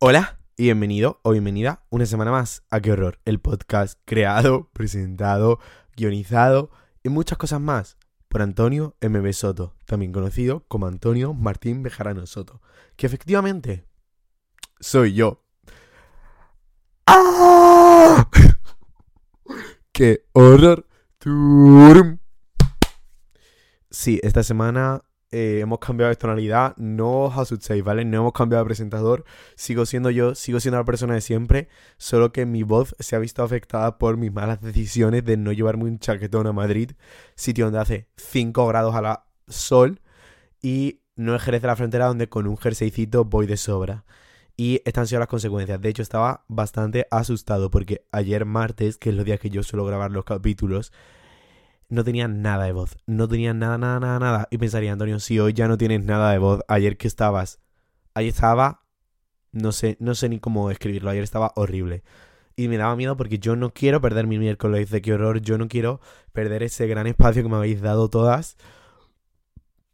Hola y bienvenido o bienvenida una semana más a Qué Horror, el podcast creado, presentado, guionizado y muchas cosas más por Antonio MB Soto, también conocido como Antonio Martín Bejarano Soto, que efectivamente soy yo. ¡Ah! ¡Qué horror! Sí, esta semana eh, hemos cambiado de tonalidad. No os asustéis, ¿vale? No hemos cambiado de presentador. Sigo siendo yo, sigo siendo la persona de siempre. Solo que mi voz se ha visto afectada por mis malas decisiones de no llevarme un chaquetón a Madrid, sitio donde hace 5 grados a la sol. Y no de la Frontera, donde con un jerseycito voy de sobra. Y estas han sido las consecuencias. De hecho, estaba bastante asustado porque ayer martes, que es los días que yo suelo grabar los capítulos, no tenía nada de voz. No tenía nada, nada, nada, nada. Y pensaría, Antonio, si hoy ya no tienes nada de voz, ayer que estabas. Ayer estaba. No sé, no sé ni cómo escribirlo. Ayer estaba horrible. Y me daba miedo porque yo no quiero perder mi miércoles de qué horror. Yo no quiero perder ese gran espacio que me habéis dado todas.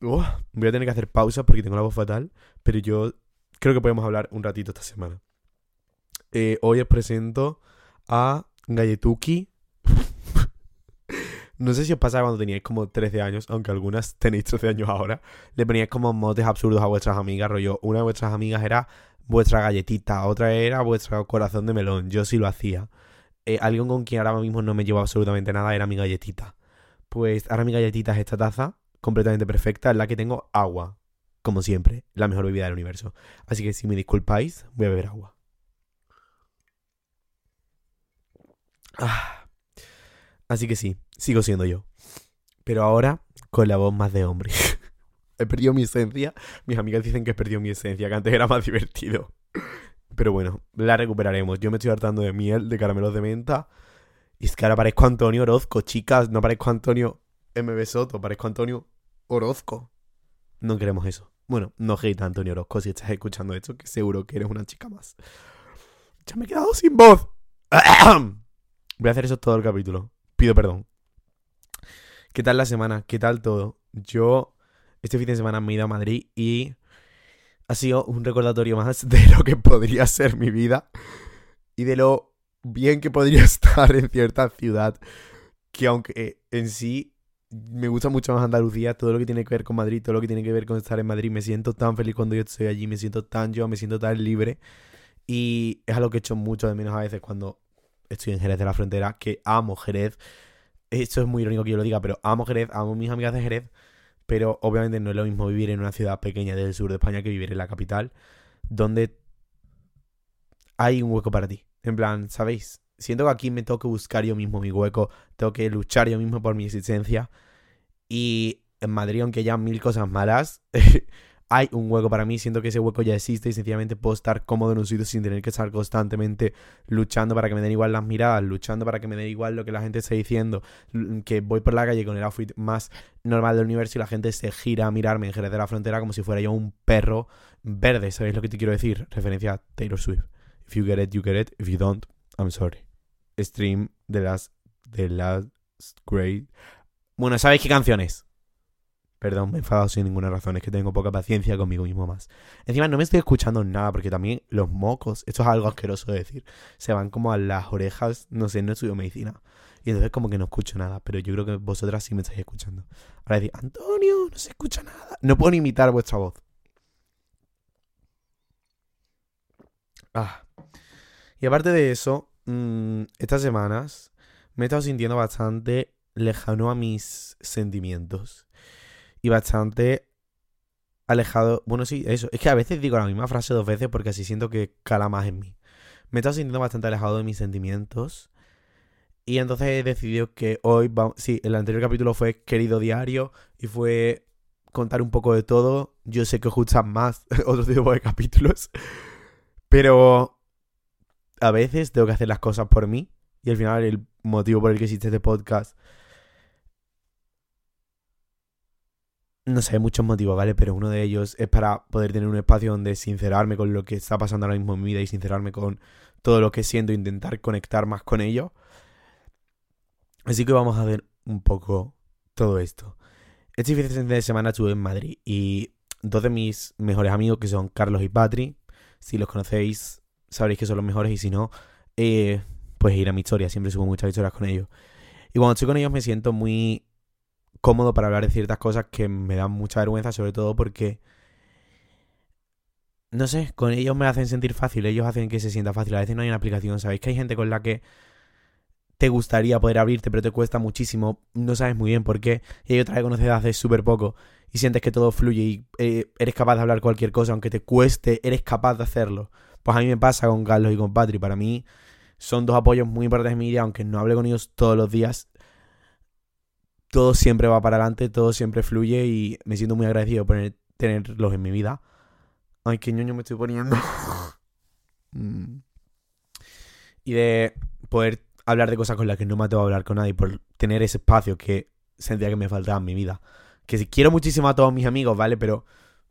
Voy a tener que hacer pausa porque tengo la voz fatal. Pero yo creo que podemos hablar un ratito esta semana. Eh, hoy os presento a Galletuki. No sé si os pasaba cuando teníais como 13 años, aunque algunas tenéis 13 años ahora, le poníais como motes absurdos a vuestras amigas, rollo. Una de vuestras amigas era vuestra galletita, otra era vuestro corazón de melón. Yo sí lo hacía. Eh, alguien con quien ahora mismo no me llevo absolutamente nada era mi galletita. Pues ahora mi galletita es esta taza, completamente perfecta, en la que tengo agua como siempre, la mejor bebida del universo. Así que si me disculpáis, voy a beber agua. Ah. Así que sí, sigo siendo yo. Pero ahora con la voz más de hombre. he perdido mi esencia. Mis amigas dicen que he perdido mi esencia, que antes era más divertido. Pero bueno, la recuperaremos. Yo me estoy hartando de miel, de caramelos de menta. Y es que ahora parezco Antonio Orozco, chicas. No parezco Antonio MB Soto, parezco Antonio Orozco. No queremos eso. Bueno, no hate a Antonio Orozco si estás escuchando esto, que seguro que eres una chica más. Ya me he quedado sin voz. Voy a hacer eso todo el capítulo. Pido perdón. ¿Qué tal la semana? ¿Qué tal todo? Yo este fin de semana me he ido a Madrid y ha sido un recordatorio más de lo que podría ser mi vida y de lo bien que podría estar en cierta ciudad que aunque en sí me gusta mucho más Andalucía, todo lo que tiene que ver con Madrid, todo lo que tiene que ver con estar en Madrid. Me siento tan feliz cuando yo estoy allí, me siento tan yo, me siento tan libre. Y es algo que he hecho mucho de menos a veces cuando estoy en Jerez de la Frontera, que amo Jerez. Esto es muy irónico que yo lo diga, pero amo Jerez, amo mis amigas de Jerez. Pero obviamente no es lo mismo vivir en una ciudad pequeña del sur de España que vivir en la capital, donde hay un hueco para ti. En plan, ¿sabéis? Siento que aquí me tengo que buscar yo mismo mi hueco, tengo que luchar yo mismo por mi existencia. Y en Madrid, aunque haya mil cosas malas, hay un hueco para mí. Siento que ese hueco ya existe y sencillamente puedo estar cómodo en un sitio sin tener que estar constantemente luchando para que me den igual las miradas, luchando para que me den igual lo que la gente está diciendo. Que voy por la calle con el outfit más normal del universo y la gente se gira a mirarme en Jerez de la Frontera como si fuera yo un perro verde. ¿Sabéis lo que te quiero decir? Referencia a Taylor Swift. If you get it, you get it. If you don't, I'm sorry. Stream de las de last great bueno, ¿sabéis qué canciones? Perdón, me he enfadado sin ninguna razón, es que tengo poca paciencia conmigo mismo más. Encima no me estoy escuchando nada, porque también los mocos, esto es algo asqueroso de decir, se van como a las orejas, no sé, no estudio medicina. Y entonces como que no escucho nada, pero yo creo que vosotras sí me estáis escuchando. Ahora decir, Antonio, no se escucha nada. No puedo ni imitar vuestra voz. Ah. Y aparte de eso, mmm, estas semanas me he estado sintiendo bastante lejano a mis sentimientos y bastante alejado. Bueno, sí, eso. Es que a veces digo la misma frase dos veces porque así siento que cala más en mí. Me he estado sintiendo bastante alejado de mis sentimientos. Y entonces he decidido que hoy vamos. Sí, el anterior capítulo fue Querido Diario y fue contar un poco de todo. Yo sé que os gustan más otro tipo de capítulos. Pero a veces tengo que hacer las cosas por mí. Y al final el motivo por el que existe este podcast no sé, hay muchos motivos, ¿vale? Pero uno de ellos es para poder tener un espacio donde sincerarme con lo que está pasando ahora mismo en mi vida y sincerarme con todo lo que siento, intentar conectar más con ello. Así que vamos a ver un poco todo esto. Este fin de semana estuve en Madrid y dos de mis mejores amigos, que son Carlos y Patri, Si los conocéis, sabréis que son los mejores y si no, eh, pues ir a mi historia. Siempre subo muchas historias con ellos. Y cuando estoy con ellos me siento muy cómodo para hablar de ciertas cosas que me dan mucha vergüenza, sobre todo porque no sé, con ellos me hacen sentir fácil, ellos hacen que se sienta fácil. A veces no hay una aplicación, ¿sabéis? Que hay gente con la que te gustaría poder abrirte, pero te cuesta muchísimo, no sabes muy bien por qué. Y hay otra que conoces hace súper poco y sientes que todo fluye y eh, eres capaz de hablar cualquier cosa, aunque te cueste, eres capaz de hacerlo. Pues a mí me pasa con Carlos y con Patri. Para mí son dos apoyos muy importantes en mi vida, aunque no hable con ellos todos los días. Todo siempre va para adelante, todo siempre fluye y me siento muy agradecido por tenerlos en mi vida. Ay, qué ñoño me estoy poniendo. Mm. y de poder hablar de cosas con las que no me atrevo a hablar con nadie, por tener ese espacio que sentía que me faltaba en mi vida. Que si quiero muchísimo a todos mis amigos, ¿vale? Pero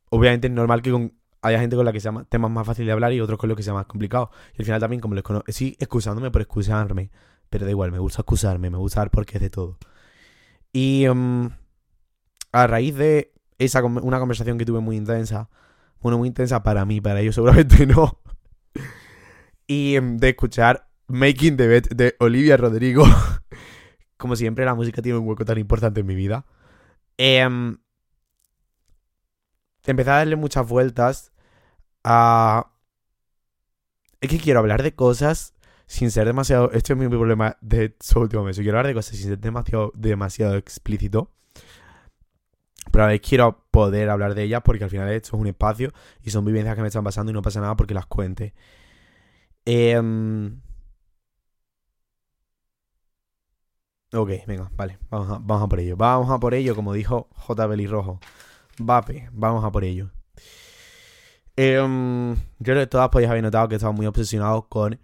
obviamente es normal que con, haya gente con la que sea temas más fáciles de hablar y otros con los que sea más complicado. Y al final también, como les conozco, sí, excusándome por excusarme, pero da igual, me gusta excusarme, me gusta dar porque es de todo. Y um, a raíz de esa una conversación que tuve muy intensa bueno, muy intensa para mí, para ellos seguramente no. y em, de escuchar Making the Bed de Olivia Rodrigo. Como siempre, la música tiene un hueco tan importante en mi vida. Eh, empecé a darle muchas vueltas a... Es que quiero hablar de cosas sin ser demasiado... Este es mi problema de su último mes. Quiero hablar de cosas sin ser demasiado, demasiado explícito. Pero a ver, quiero poder hablar de ellas porque al final esto es un espacio y son vivencias que me están pasando y no pasa nada porque las cuente. Em, ok, venga, vale, vamos a, vamos a por ello. Vamos a por ello, como dijo J. Rojo. Vape, vamos a por ello. Eh, creo que todas podéis haber notado que estaba muy obsesionado con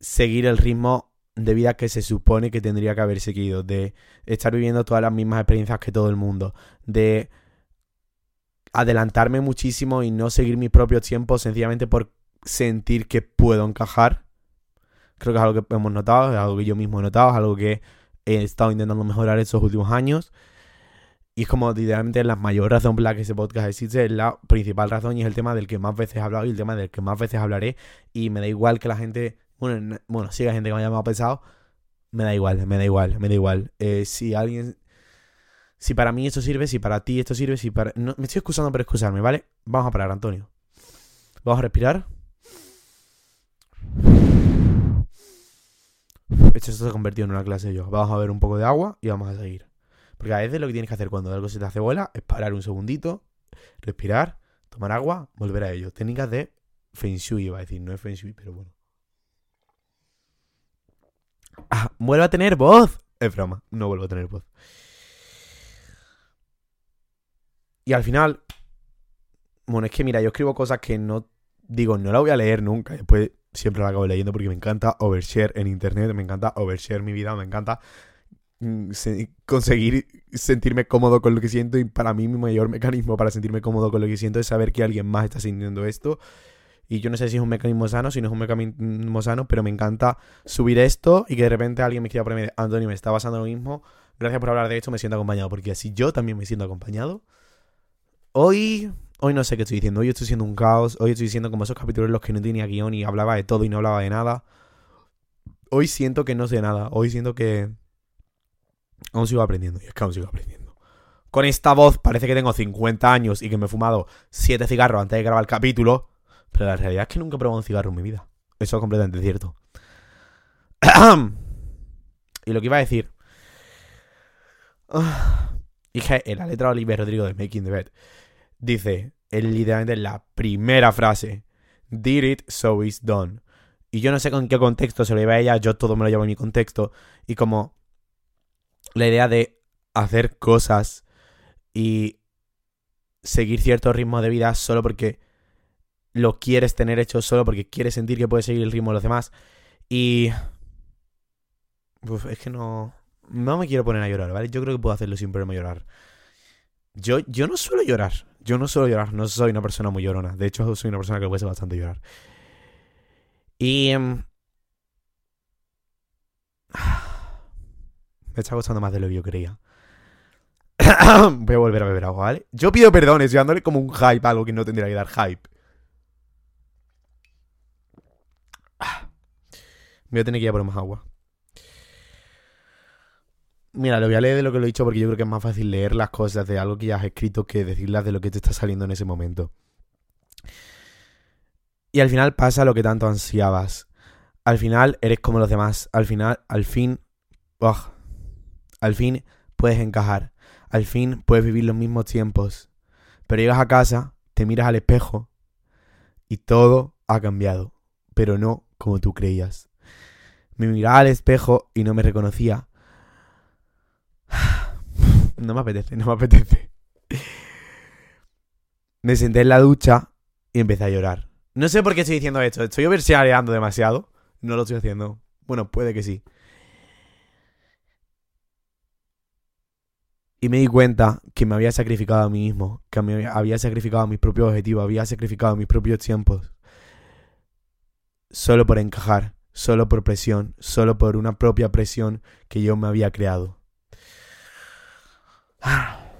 seguir el ritmo de vida que se supone que tendría que haber seguido, de estar viviendo todas las mismas experiencias que todo el mundo, de adelantarme muchísimo y no seguir mis propios tiempos sencillamente por sentir que puedo encajar. Creo que es algo que hemos notado, es algo que yo mismo he notado, es algo que he estado intentando mejorar estos últimos años. Y es como literalmente la mayor razón por la que ese podcast existe, es la principal razón y es el tema del que más veces he hablado y el tema del que más veces hablaré. Y me da igual que la gente bueno, bueno, si hay gente que me ha llamado pesado, me da igual, me da igual, me da igual. Eh, si alguien. Si para mí esto sirve, si para ti esto sirve, si para. No, me estoy excusando por excusarme, ¿vale? Vamos a parar, Antonio. Vamos a respirar. Esto se ha convertido en una clase yo. Vamos a ver un poco de agua y vamos a seguir. Porque a veces lo que tienes que hacer cuando algo se te hace bola es parar un segundito, respirar, tomar agua, volver a ello. Técnicas de Feng Shui, iba a decir, no es Feng Shui, pero bueno. Ah, vuelvo a tener voz. Es broma, no vuelvo a tener voz. Y al final, bueno, es que mira, yo escribo cosas que no digo, no la voy a leer nunca. Después siempre la acabo leyendo porque me encanta overshare en internet, me encanta overshare mi vida, me encanta mm, conseguir sentirme cómodo con lo que siento y para mí mi mayor mecanismo para sentirme cómodo con lo que siento es saber que alguien más está sintiendo esto y yo no sé si es un mecanismo sano, si no es un mecanismo sano, pero me encanta subir esto y que de repente alguien me quiera poner, Antonio, me está pasando lo mismo. Gracias por hablar de esto, me siento acompañado, porque así yo también me siento acompañado. Hoy, hoy no sé qué estoy diciendo, hoy estoy siendo un caos, hoy estoy diciendo como esos capítulos en los que no tenía guion y hablaba de todo y no hablaba de nada. Hoy siento que no sé nada, hoy siento que aún sigo aprendiendo, y es que aún sigo aprendiendo. Con esta voz parece que tengo 50 años y que me he fumado 7 cigarros antes de grabar el capítulo. Pero la realidad es que nunca he probado un cigarro en mi vida. Eso es completamente cierto. y lo que iba a decir. y que en la letra de Oliver Rodrigo de Making the Bed dice, literalmente la primera frase: Did it, so it's done. Y yo no sé con qué contexto se lo iba a ella, yo todo me lo llevo en mi contexto. Y como la idea de hacer cosas y seguir cierto ritmo de vida solo porque lo quieres tener hecho solo porque quieres sentir que puedes seguir el ritmo de los demás. Y... es que no... No me quiero poner a llorar, ¿vale? Yo creo que puedo hacerlo sin ponerme a llorar. Yo, yo no suelo llorar. Yo no suelo llorar. No soy una persona muy llorona. De hecho, soy una persona que puede bastante llorar. Y... Em, me está costando más de lo que yo creía. Voy a volver a beber agua, ¿vale? Yo pido perdón, estoy dándole como un hype a algo que no tendría que dar hype. Voy a tener que ir a por más agua. Mira, lo voy a leer de lo que lo he dicho porque yo creo que es más fácil leer las cosas de algo que ya has escrito que decirlas de lo que te está saliendo en ese momento. Y al final pasa lo que tanto ansiabas. Al final eres como los demás. Al final, al fin, al fin puedes encajar. Al fin puedes vivir los mismos tiempos. Pero llegas a casa, te miras al espejo y todo ha cambiado. Pero no como tú creías. Me miraba al espejo y no me reconocía no me apetece, no me apetece. Me senté en la ducha y empecé a llorar. No sé por qué estoy diciendo esto. Estoy overshareando demasiado. No lo estoy haciendo. Bueno, puede que sí. Y me di cuenta que me había sacrificado a mí mismo, que me había sacrificado mis propios objetivos, había sacrificado mis propios tiempos. Solo por encajar, solo por presión, solo por una propia presión que yo me había creado.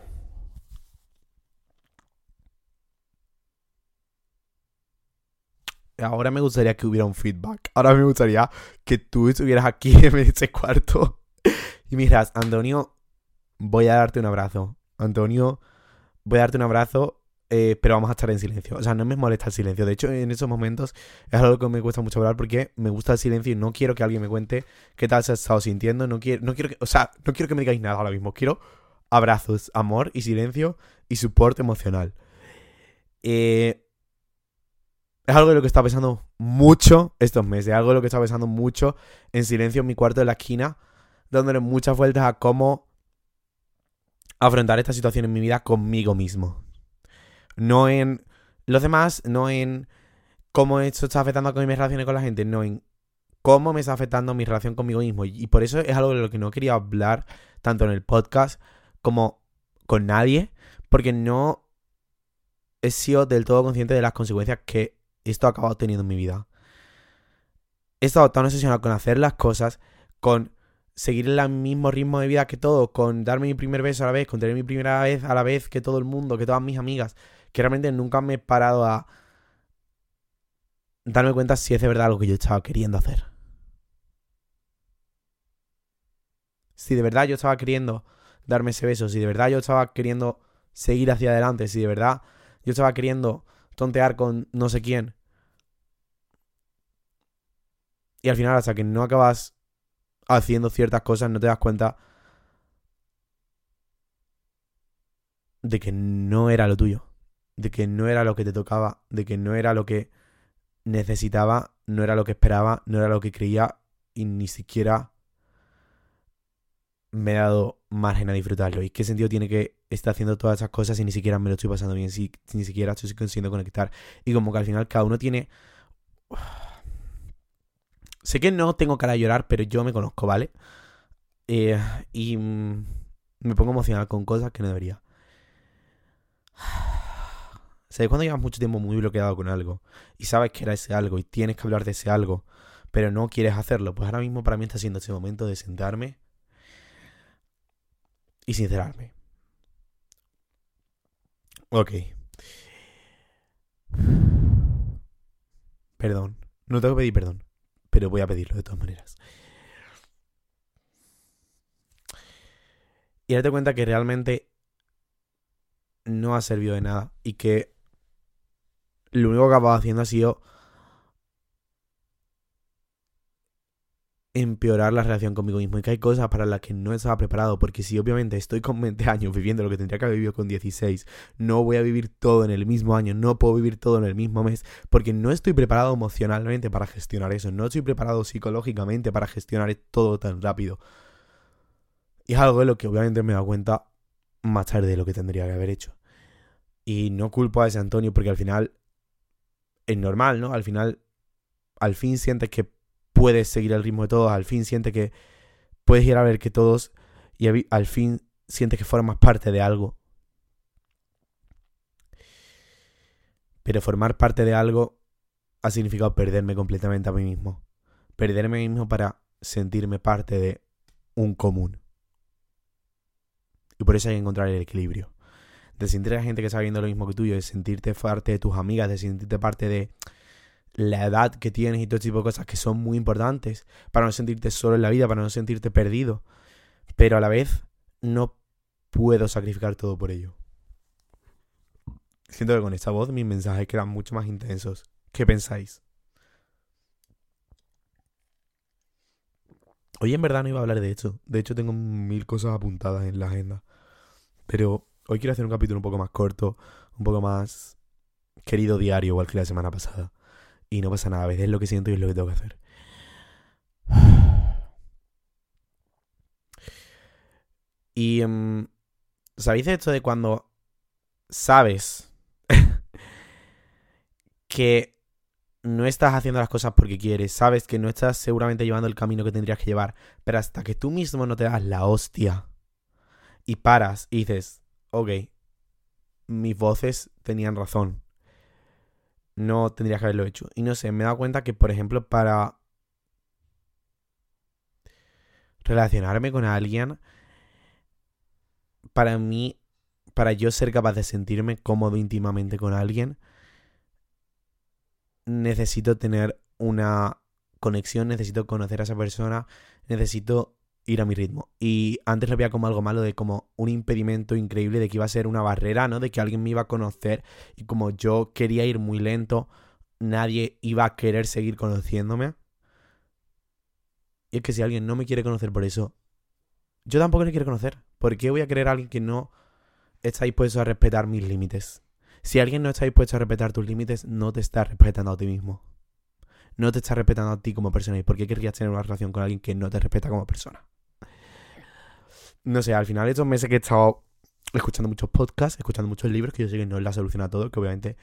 Ahora me gustaría que hubiera un feedback. Ahora me gustaría que tú estuvieras aquí en ese cuarto y me dijeras, Antonio, voy a darte un abrazo. Antonio, voy a darte un abrazo, eh, pero vamos a estar en silencio. O sea, no me molesta el silencio. De hecho, en esos momentos es algo que me cuesta mucho hablar porque me gusta el silencio y no quiero que alguien me cuente qué tal se ha estado sintiendo. No quiero, no quiero o sea, no quiero que me digáis nada ahora mismo. Quiero abrazos, amor y silencio y soporte emocional. Eh, es algo de lo que está pensando mucho estos meses, algo de lo que está pensando mucho en silencio en mi cuarto de la esquina, dándole muchas vueltas a cómo afrontar esta situación en mi vida conmigo mismo. No en los demás, no en cómo esto está afectando a mis relaciones con la gente, no en cómo me está afectando mi relación conmigo mismo. Y por eso es algo de lo que no quería hablar tanto en el podcast como con nadie, porque no he sido del todo consciente de las consecuencias que esto ha acabado teniendo en mi vida. He estado tan obsesionado con hacer las cosas, con seguir el mismo ritmo de vida que todo, con darme mi primer beso a la vez, con tener mi primera vez a la vez que todo el mundo, que todas mis amigas, que realmente nunca me he parado a darme cuenta si es de verdad lo que yo estaba queriendo hacer. Si de verdad yo estaba queriendo darme ese beso, si de verdad yo estaba queriendo seguir hacia adelante, si de verdad yo estaba queriendo tontear con no sé quién. Y al final, hasta que no acabas haciendo ciertas cosas, no te das cuenta de que no era lo tuyo, de que no era lo que te tocaba, de que no era lo que necesitaba, no era lo que esperaba, no era lo que creía y ni siquiera me he dado margen a disfrutarlo. ¿Y qué sentido tiene que estar haciendo todas esas cosas y ni siquiera me lo estoy pasando bien, si, ni siquiera estoy consiguiendo conectar? Y como que al final cada uno tiene... Sé que no tengo cara de llorar, pero yo me conozco, ¿vale? Eh, y me pongo emocional con cosas que no debería. ¿Sabes cuando llevas mucho tiempo muy bloqueado con algo? Y sabes que era ese algo y tienes que hablar de ese algo, pero no quieres hacerlo. Pues ahora mismo para mí está siendo ese momento de sentarme y sincerarme. Ok. Perdón. No tengo que pedir perdón. Pero voy a pedirlo de todas maneras. Y date cuenta que realmente no ha servido de nada. Y que lo único que acabado haciendo ha sido empeorar la relación conmigo mismo y que hay cosas para las que no estaba preparado porque si obviamente estoy con 20 años viviendo lo que tendría que haber vivido con 16 no voy a vivir todo en el mismo año no puedo vivir todo en el mismo mes porque no estoy preparado emocionalmente para gestionar eso no estoy preparado psicológicamente para gestionar todo tan rápido y es algo de lo que obviamente me he dado cuenta más tarde de lo que tendría que haber hecho y no culpo a ese Antonio porque al final es normal ¿no? al final al fin sientes que puedes seguir el ritmo de todos, al fin sientes que puedes ir a ver que todos y al fin sientes que formas parte de algo. Pero formar parte de algo ha significado perderme completamente a mí mismo. Perderme a mí mismo para sentirme parte de un común. Y por eso hay que encontrar el equilibrio. De sentir a la gente que está viendo lo mismo que tú, de sentirte parte de tus amigas, de sentirte parte de la edad que tienes y todo tipo de cosas que son muy importantes para no sentirte solo en la vida, para no sentirte perdido. Pero a la vez no puedo sacrificar todo por ello. Siento que con esta voz mis mensajes quedan mucho más intensos. ¿Qué pensáis? Hoy en verdad no iba a hablar de esto. De hecho tengo mil cosas apuntadas en la agenda. Pero hoy quiero hacer un capítulo un poco más corto, un poco más querido diario, igual que la semana pasada. Y no pasa nada, a veces es lo que siento y es lo que tengo que hacer. Y... Um, ¿Sabéis esto de cuando sabes que no estás haciendo las cosas porque quieres, sabes que no estás seguramente llevando el camino que tendrías que llevar, pero hasta que tú mismo no te das la hostia y paras y dices, ok, mis voces tenían razón, no tendría que haberlo hecho. Y no sé, me he dado cuenta que, por ejemplo, para relacionarme con alguien, para mí, para yo ser capaz de sentirme cómodo íntimamente con alguien, necesito tener una conexión, necesito conocer a esa persona, necesito ir a mi ritmo. Y antes lo veía como algo malo, de como un impedimento increíble, de que iba a ser una barrera, ¿no? De que alguien me iba a conocer y como yo quería ir muy lento, nadie iba a querer seguir conociéndome. Y es que si alguien no me quiere conocer por eso, yo tampoco le quiero conocer. ¿Por qué voy a querer a alguien que no está dispuesto a respetar mis límites? Si alguien no está dispuesto a respetar tus límites, no te está respetando a ti mismo. No te está respetando a ti como persona. ¿Y por qué querrías tener una relación con alguien que no te respeta como persona? No sé, al final estos meses que he estado escuchando muchos podcasts, escuchando muchos libros, que yo sé que no es la solución a todo, que obviamente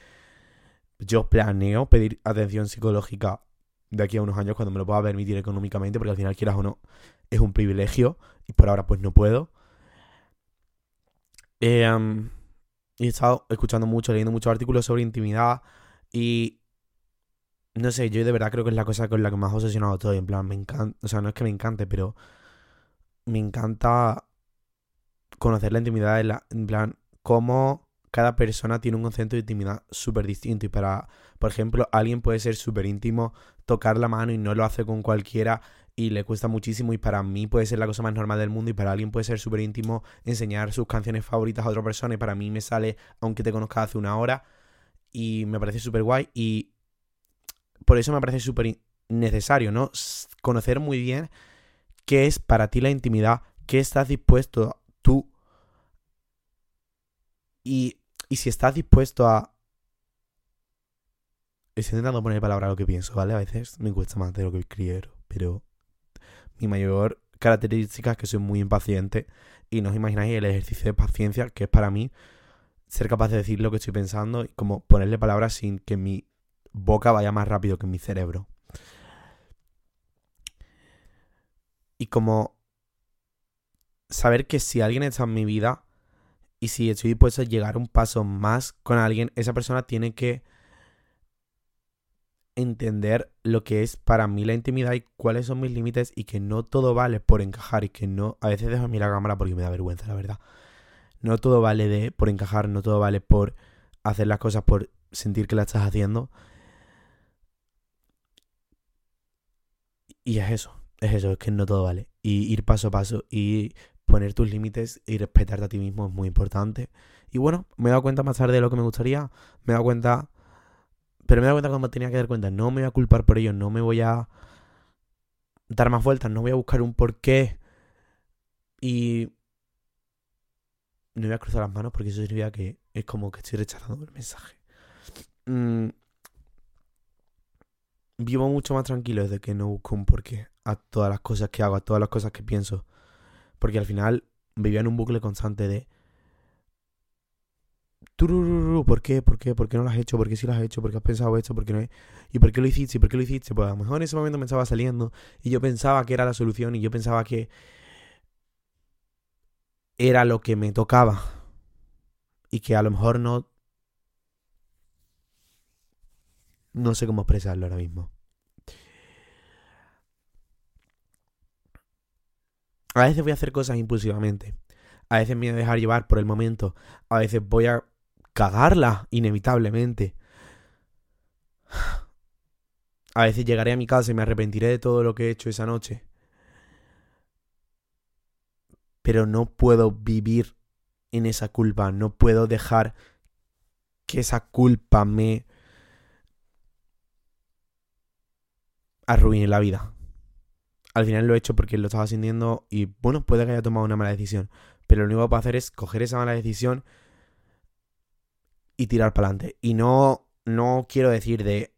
yo planeo pedir atención psicológica de aquí a unos años cuando me lo pueda permitir económicamente, porque al final quieras o no, es un privilegio y por ahora pues no puedo. Eh, he estado escuchando mucho, leyendo muchos artículos sobre intimidad y no sé, yo de verdad creo que es la cosa con la que más obsesionado todo. en plan, me encanta, o sea, no es que me encante, pero me encanta conocer la intimidad, en, la, en plan, cómo cada persona tiene un concepto de intimidad súper distinto. Y para, por ejemplo, alguien puede ser súper íntimo, tocar la mano y no lo hace con cualquiera y le cuesta muchísimo y para mí puede ser la cosa más normal del mundo y para alguien puede ser súper íntimo enseñar sus canciones favoritas a otra persona y para mí me sale aunque te conozca hace una hora y me parece súper guay y por eso me parece súper necesario, ¿no? Conocer muy bien qué es para ti la intimidad, qué estás dispuesto tú y, y si estás dispuesto a... Estoy intentando poner palabra a lo que pienso, ¿vale? A veces me cuesta más de lo que quiero, pero mi mayor característica es que soy muy impaciente y no os imagináis el ejercicio de paciencia que es para mí ser capaz de decir lo que estoy pensando y como ponerle palabras sin que mi boca vaya más rápido que mi cerebro. Y como saber que si alguien está en mi vida y si estoy dispuesto a llegar un paso más con alguien, esa persona tiene que entender lo que es para mí la intimidad y cuáles son mis límites y que no todo vale por encajar y que no, a veces dejo mi la cámara porque me da vergüenza, la verdad. No todo vale de por encajar, no todo vale por hacer las cosas por sentir que la estás haciendo. Y es eso, es eso, es que no todo vale. Y ir paso a paso y poner tus límites y respetarte a ti mismo es muy importante. Y bueno, me he dado cuenta más tarde de lo que me gustaría. Me he dado cuenta pero me he dado cuenta cuando tenía que dar cuenta. No me voy a culpar por ello. No me voy a dar más vueltas. No voy a buscar un porqué. Y no voy a cruzar las manos porque eso significa que es como que estoy rechazando el mensaje. Mm. Vivo mucho más tranquilo desde que no busco un porqué a todas las cosas que hago, a todas las cosas que pienso. Porque al final vivía en un bucle constante de ¿Por qué? ¿Por qué? ¿Por qué no lo has hecho? ¿Por qué sí lo has hecho? ¿Por qué has pensado esto? ¿Por qué no? ¿Y por qué lo hiciste? ¿Y por qué lo hiciste? Pues a lo mejor en ese momento me estaba saliendo y yo pensaba que era la solución y yo pensaba que era lo que me tocaba y que a lo mejor no... No sé cómo expresarlo ahora mismo. A veces voy a hacer cosas impulsivamente. A veces me voy a dejar llevar por el momento. A veces voy a cagarla, inevitablemente. A veces llegaré a mi casa y me arrepentiré de todo lo que he hecho esa noche. Pero no puedo vivir en esa culpa, no puedo dejar que esa culpa me arruine la vida. Al final lo he hecho porque lo estaba sintiendo y bueno, puede que haya tomado una mala decisión, pero lo único que puedo hacer es coger esa mala decisión y tirar para adelante. Y no, no quiero decir de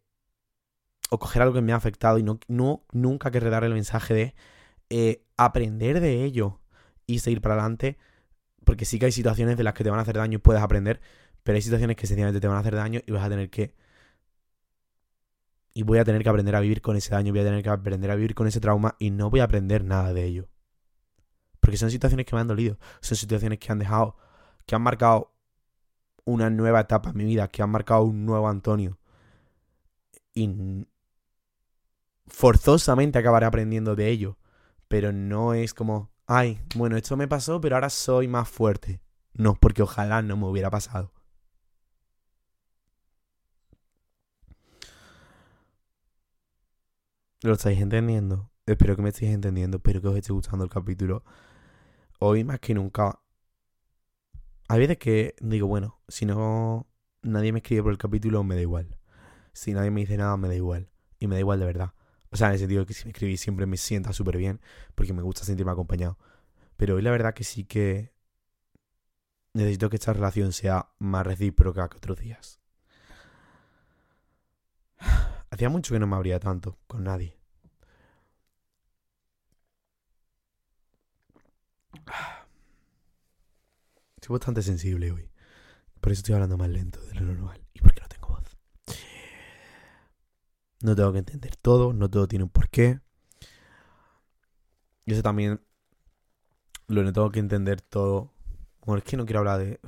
o coger algo que me ha afectado y no, no nunca querré dar el mensaje de eh, aprender de ello y seguir para adelante, porque sí que hay situaciones de las que te van a hacer daño y puedes aprender, pero hay situaciones que sencillamente te van a hacer daño y vas a tener que y voy a tener que aprender a vivir con ese daño, voy a tener que aprender a vivir con ese trauma y no voy a aprender nada de ello. Porque son situaciones que me han dolido, son situaciones que han dejado, que han marcado una nueva etapa en mi vida, que han marcado un nuevo Antonio. Y forzosamente acabaré aprendiendo de ello. Pero no es como, ay, bueno, esto me pasó, pero ahora soy más fuerte. No, porque ojalá no me hubiera pasado. ¿Lo estáis entendiendo? Espero que me estéis entendiendo, espero que os esté gustando el capítulo. Hoy más que nunca... Hay veces que digo, bueno, si no nadie me escribe por el capítulo, me da igual. Si nadie me dice nada, me da igual. Y me da igual de verdad. O sea, en el sentido de que si me escribís siempre me sienta súper bien, porque me gusta sentirme acompañado. Pero hoy la verdad que sí que necesito que esta relación sea más recíproca que otros días. Hacía mucho que no me abría tanto con nadie. Estoy bastante sensible hoy. Por eso estoy hablando más lento de lo normal. Y porque no tengo voz. No tengo que entender todo. No todo tiene un porqué. Y eso también lo tengo que entender todo. Bueno, es que no quiero hablar de.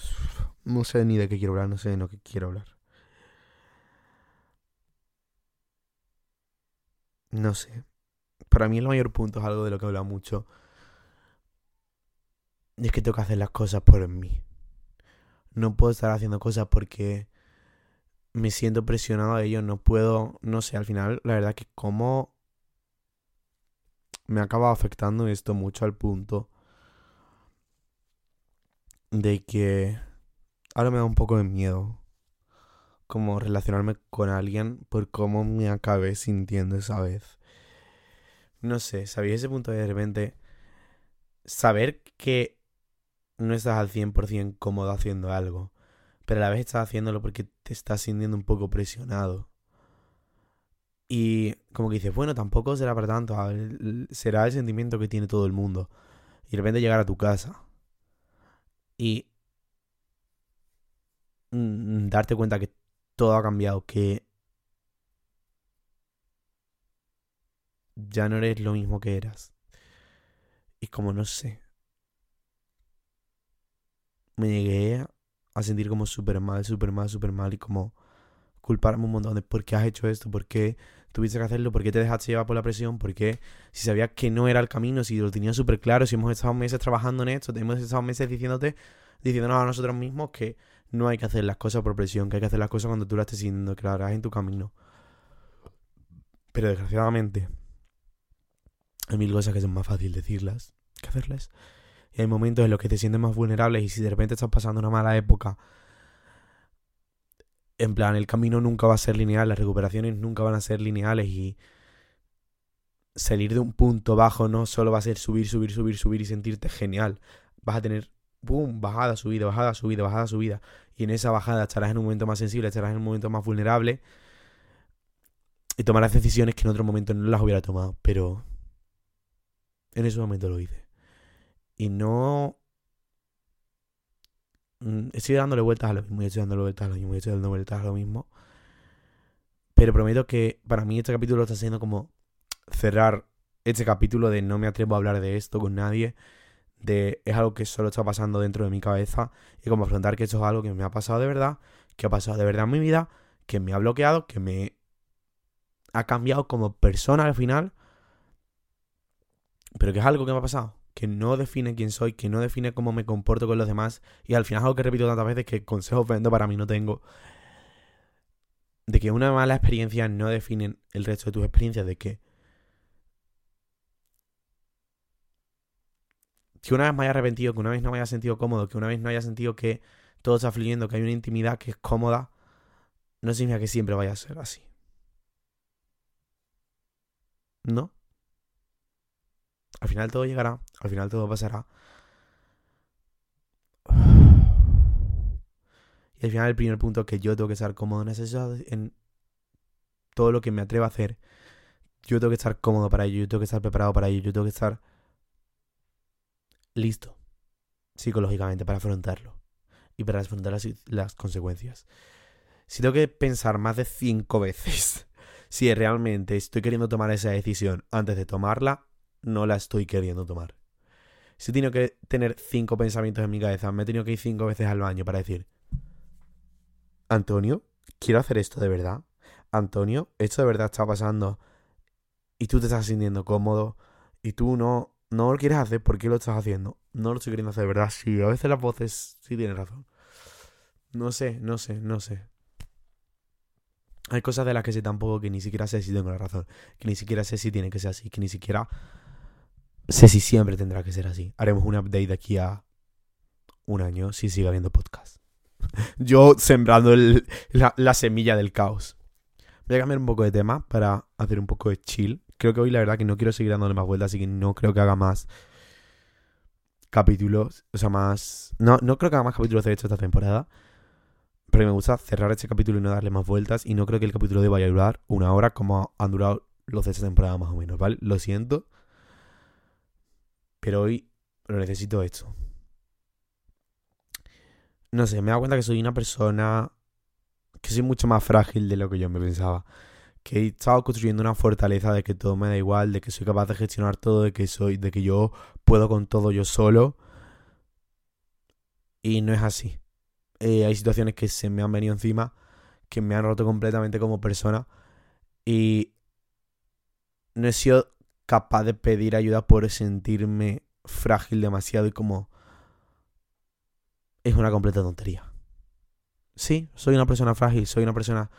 No sé ni de qué quiero hablar. No sé de lo que quiero hablar. No sé. Para mí el mayor punto es algo de lo que he hablado mucho. Es que tengo que hacer las cosas por mí. No puedo estar haciendo cosas porque me siento presionado a ello. No puedo, no sé, al final, la verdad que como me acaba afectando esto mucho al punto de que ahora me da un poco de miedo como relacionarme con alguien por cómo me acabé sintiendo esa vez. No sé, ¿sabéis ese punto de, repente saber que no estás al 100% cómodo haciendo algo, pero a la vez estás haciéndolo porque te estás sintiendo un poco presionado? Y como que dices, bueno, tampoco será para tanto, será el sentimiento que tiene todo el mundo. Y de repente llegar a tu casa y mm, darte cuenta que todo ha cambiado, que ya no eres lo mismo que eras. Y como no sé, me llegué a sentir como súper mal, súper mal, súper mal y como culparme un montón de por qué has hecho esto, por qué tuviste que hacerlo, por qué te dejaste llevar por la presión, por qué si sabías que no era el camino, si lo tenías súper claro, si hemos estado meses trabajando en esto, hemos estado meses diciéndote, diciéndonos a nosotros mismos que no hay que hacer las cosas por presión, que hay que hacer las cosas cuando tú las estés sintiendo, que las harás en tu camino. Pero desgraciadamente, hay mil cosas que son más fácil decirlas que hacerlas. Y hay momentos en los que te sientes más vulnerable y si de repente estás pasando una mala época, en plan, el camino nunca va a ser lineal, las recuperaciones nunca van a ser lineales y salir de un punto bajo no solo va a ser subir, subir, subir, subir y sentirte genial. Vas a tener boom, bajada, subida, bajada, subida, bajada, subida. Y en esa bajada estarás en un momento más sensible, estarás en un momento más vulnerable. Y tomarás decisiones que en otro momento no las hubiera tomado. Pero en ese momento lo hice. Y no... Mm, estoy dándole vueltas a lo mismo, y estoy dándole vueltas a lo mismo, estoy dando vueltas a lo mismo. Pero prometo que para mí este capítulo está siendo como cerrar este capítulo de no me atrevo a hablar de esto con nadie de es algo que solo está pasando dentro de mi cabeza y como afrontar que esto es algo que me ha pasado de verdad, que ha pasado de verdad en mi vida, que me ha bloqueado, que me ha cambiado como persona al final, pero que es algo que me ha pasado, que no define quién soy, que no define cómo me comporto con los demás y al final es algo que repito tantas veces que consejos vendo para mí no tengo. de que una mala experiencia no define el resto de tus experiencias, de que que una vez me haya arrepentido, que una vez no me haya sentido cómodo, que una vez no haya sentido que todo está fluyendo, que hay una intimidad que es cómoda, no significa que siempre vaya a ser así. ¿No? Al final todo llegará, al final todo pasará. Y al final el primer punto es que yo tengo que estar cómodo en, en todo lo que me atrevo a hacer. Yo tengo que estar cómodo para ello, yo tengo que estar preparado para ello, yo tengo que estar listo psicológicamente para afrontarlo y para afrontar las, consecuencias. Si tengo que pensar más de cinco veces si realmente estoy queriendo tomar esa decisión antes de tomarla, no la estoy queriendo tomar. Si he tenido que tener cinco pensamientos en mi cabeza, me he tenido que ir cinco veces al baño para decir, Antonio, quiero hacer esto de verdad. Antonio, esto de verdad está pasando y tú te estás sintiendo cómodo y tú no, no lo quieres hacer, ¿por qué lo estás haciendo? No lo estoy queriendo hacer verdad. Sí, a veces las voces sí tienen razón. No sé, no sé, no sé. Hay cosas de las que sé tampoco que ni siquiera sé si tengo la razón. Que ni siquiera sé si tiene que ser así. Que ni siquiera sé si siempre tendrá que ser así. Haremos un update de aquí a un año si sigue habiendo podcast. Yo sembrando la, semilla del caos. Voy a cambiar un poco de tema para hacer un poco de chill. Creo que hoy la verdad que no quiero seguir dándole más vueltas, así que no creo que haga más capítulos. O sea, más... No, no creo que haga más capítulos de hecho esta temporada. Pero me gusta cerrar este capítulo y no darle más vueltas. Y no creo que el capítulo de vaya a durar una hora como han durado los de esta temporada más o menos, ¿vale? Lo siento. Pero hoy lo necesito esto no sé, me he dado cuenta que soy una persona que soy mucho más frágil de lo que yo me pensaba. Que he estado construyendo una fortaleza de que todo me da igual, de que soy capaz de gestionar todo, de que soy, de que yo puedo con todo yo solo. Y no es así. Eh, hay situaciones que se me han venido encima, que me han roto completamente como persona. Y no he sido capaz de pedir ayuda por sentirme frágil demasiado y como es una completa tontería. Sí, soy una persona frágil, soy una persona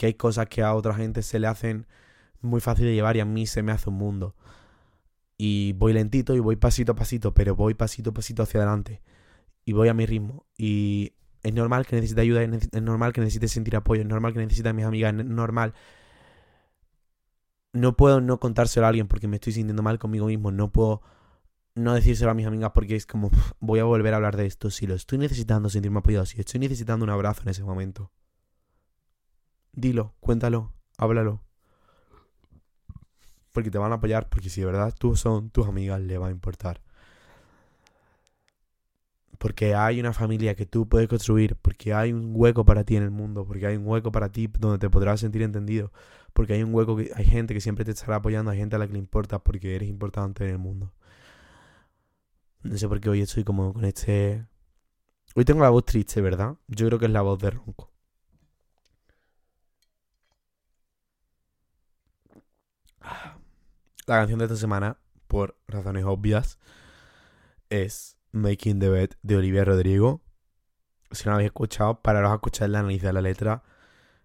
que hay cosas que a otra gente se le hacen muy fácil de llevar y a mí se me hace un mundo. Y voy lentito y voy pasito a pasito, pero voy pasito a pasito hacia adelante. Y voy a mi ritmo. Y es normal que necesite ayuda, es normal que necesite sentir apoyo, es normal que necesite a mis amigas, es normal. No puedo no contárselo a alguien porque me estoy sintiendo mal conmigo mismo, no puedo no decírselo a mis amigas porque es como, voy a volver a hablar de esto. Si lo estoy necesitando, sentirme apoyado, si estoy necesitando un abrazo en ese momento. Dilo, cuéntalo, háblalo. Porque te van a apoyar, porque si de verdad tú son tus amigas, le va a importar. Porque hay una familia que tú puedes construir, porque hay un hueco para ti en el mundo, porque hay un hueco para ti donde te podrás sentir entendido, porque hay un hueco que hay gente que siempre te estará apoyando, hay gente a la que le importa porque eres importante en el mundo. No sé por qué hoy estoy como con este... Hoy tengo la voz triste, ¿verdad? Yo creo que es la voz de Ronco. La canción de esta semana, por razones obvias, es Making the Bed de Olivia Rodrigo. Si no la habéis escuchado, pararos a escuchar la análisis de la letra.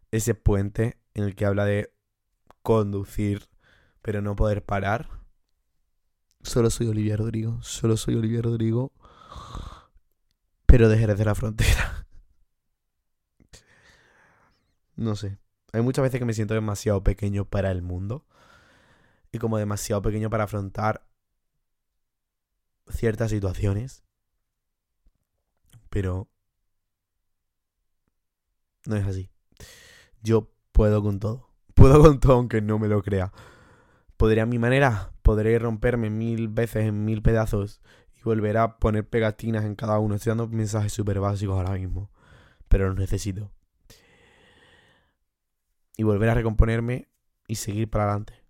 Ese puente en el que habla de conducir, pero no poder parar. Solo soy Olivia Rodrigo. Solo soy Olivia Rodrigo. Pero de de la Frontera. No sé. Hay muchas veces que me siento demasiado pequeño para el mundo. Como demasiado pequeño para afrontar ciertas situaciones. Pero no es así. Yo puedo con todo. Puedo con todo aunque no me lo crea. Podría a mi manera, podré romperme mil veces en mil pedazos y volver a poner pegatinas en cada uno. Estoy dando mensajes súper básicos ahora mismo, pero los necesito. Y volver a recomponerme y seguir para adelante.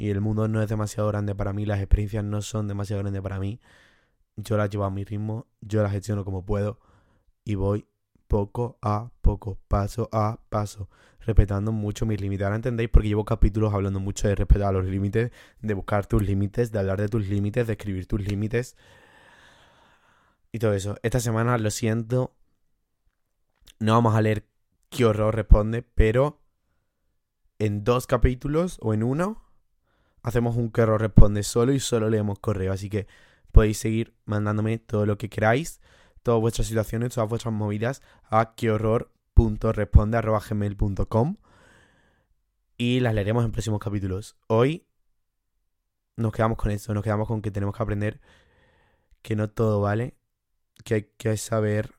Y el mundo no es demasiado grande para mí, las experiencias no son demasiado grandes para mí. Yo las llevo a mi ritmo, yo las gestiono como puedo y voy poco a poco, paso a paso, respetando mucho mis límites. Ahora entendéis porque llevo capítulos hablando mucho de respetar los límites, de buscar tus límites, de hablar de tus límites, de escribir tus límites y todo eso. Esta semana, lo siento, no vamos a leer qué horror responde, pero en dos capítulos o en uno hacemos un horror responde solo y solo leemos correo. Así que podéis seguir mandándome todo lo que queráis, todas vuestras situaciones, todas vuestras movidas a quehorror.responde.gmail.com y las leeremos en próximos capítulos. Hoy nos quedamos con esto, nos quedamos con que tenemos que aprender que no todo vale, que hay que saber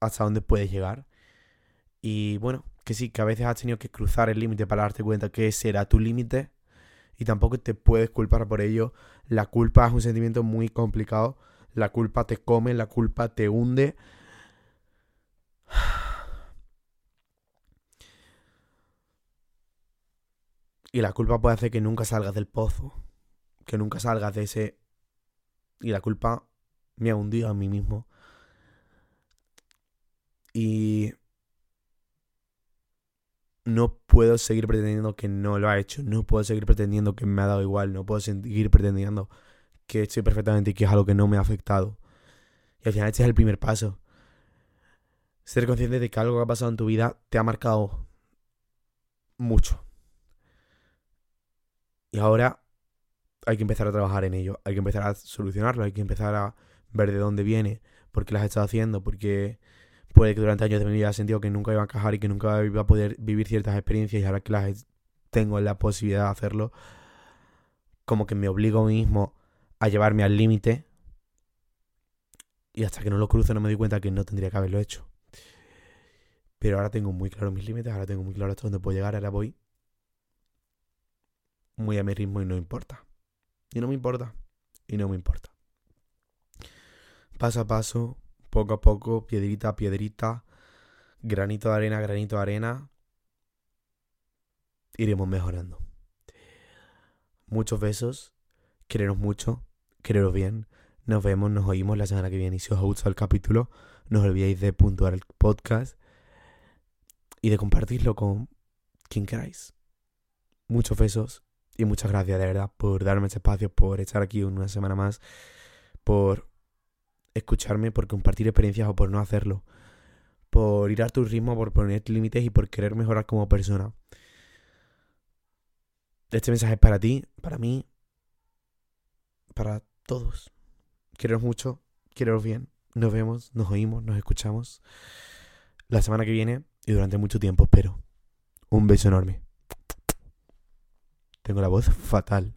hasta dónde puedes llegar. Y bueno, que sí, que a veces has tenido que cruzar el límite para darte cuenta que ese era tu límite y tampoco te puedes culpar por ello. La culpa es un sentimiento muy complicado. La culpa te come, la culpa te hunde. Y la culpa puede hacer que nunca salgas del pozo. Que nunca salgas de ese... Y la culpa me ha hundido a mí mismo. Y no puedo seguir pretendiendo que no lo ha hecho, no puedo seguir pretendiendo que me ha dado igual, no puedo seguir pretendiendo que estoy perfectamente y que es algo que no me ha afectado. Y al final este es el primer paso. Ser consciente de que algo que ha pasado en tu vida te ha marcado mucho. Y ahora hay que empezar a trabajar en ello, hay que empezar a solucionarlo, hay que empezar a ver de dónde viene, por qué lo has estado haciendo, porque puede que durante años de mi vida sentido que nunca iba a encajar y que nunca iba a poder vivir ciertas experiencias y ahora que las tengo la posibilidad de hacerlo, como que me obligo a mí mismo a llevarme al límite y hasta que no lo cruce no me doy cuenta que no tendría que haberlo hecho. Pero ahora tengo muy claro mis límites, ahora tengo muy claro hasta dónde puedo llegar, ahora voy muy a mi ritmo y no importa. Y no me importa. Y no me importa. Paso a paso, poco a poco, piedrita a piedrita, granito de arena, granito de arena, iremos mejorando. Muchos besos, quereros mucho, quereros bien. Nos vemos, nos oímos la semana que viene. Y si os ha gustado el capítulo, no os olvidéis de puntuar el podcast y de compartirlo con quien queráis. Muchos besos y muchas gracias de verdad por darme este espacio, por estar aquí una semana más, por escucharme, por compartir experiencias o por no hacerlo. Por ir a tu ritmo, por poner límites y por querer mejorar como persona. Este mensaje es para ti, para mí, para todos. Quereros mucho, quereros bien. Nos vemos, nos oímos, nos escuchamos la semana que viene y durante mucho tiempo, espero. Un beso enorme. Tengo la voz fatal.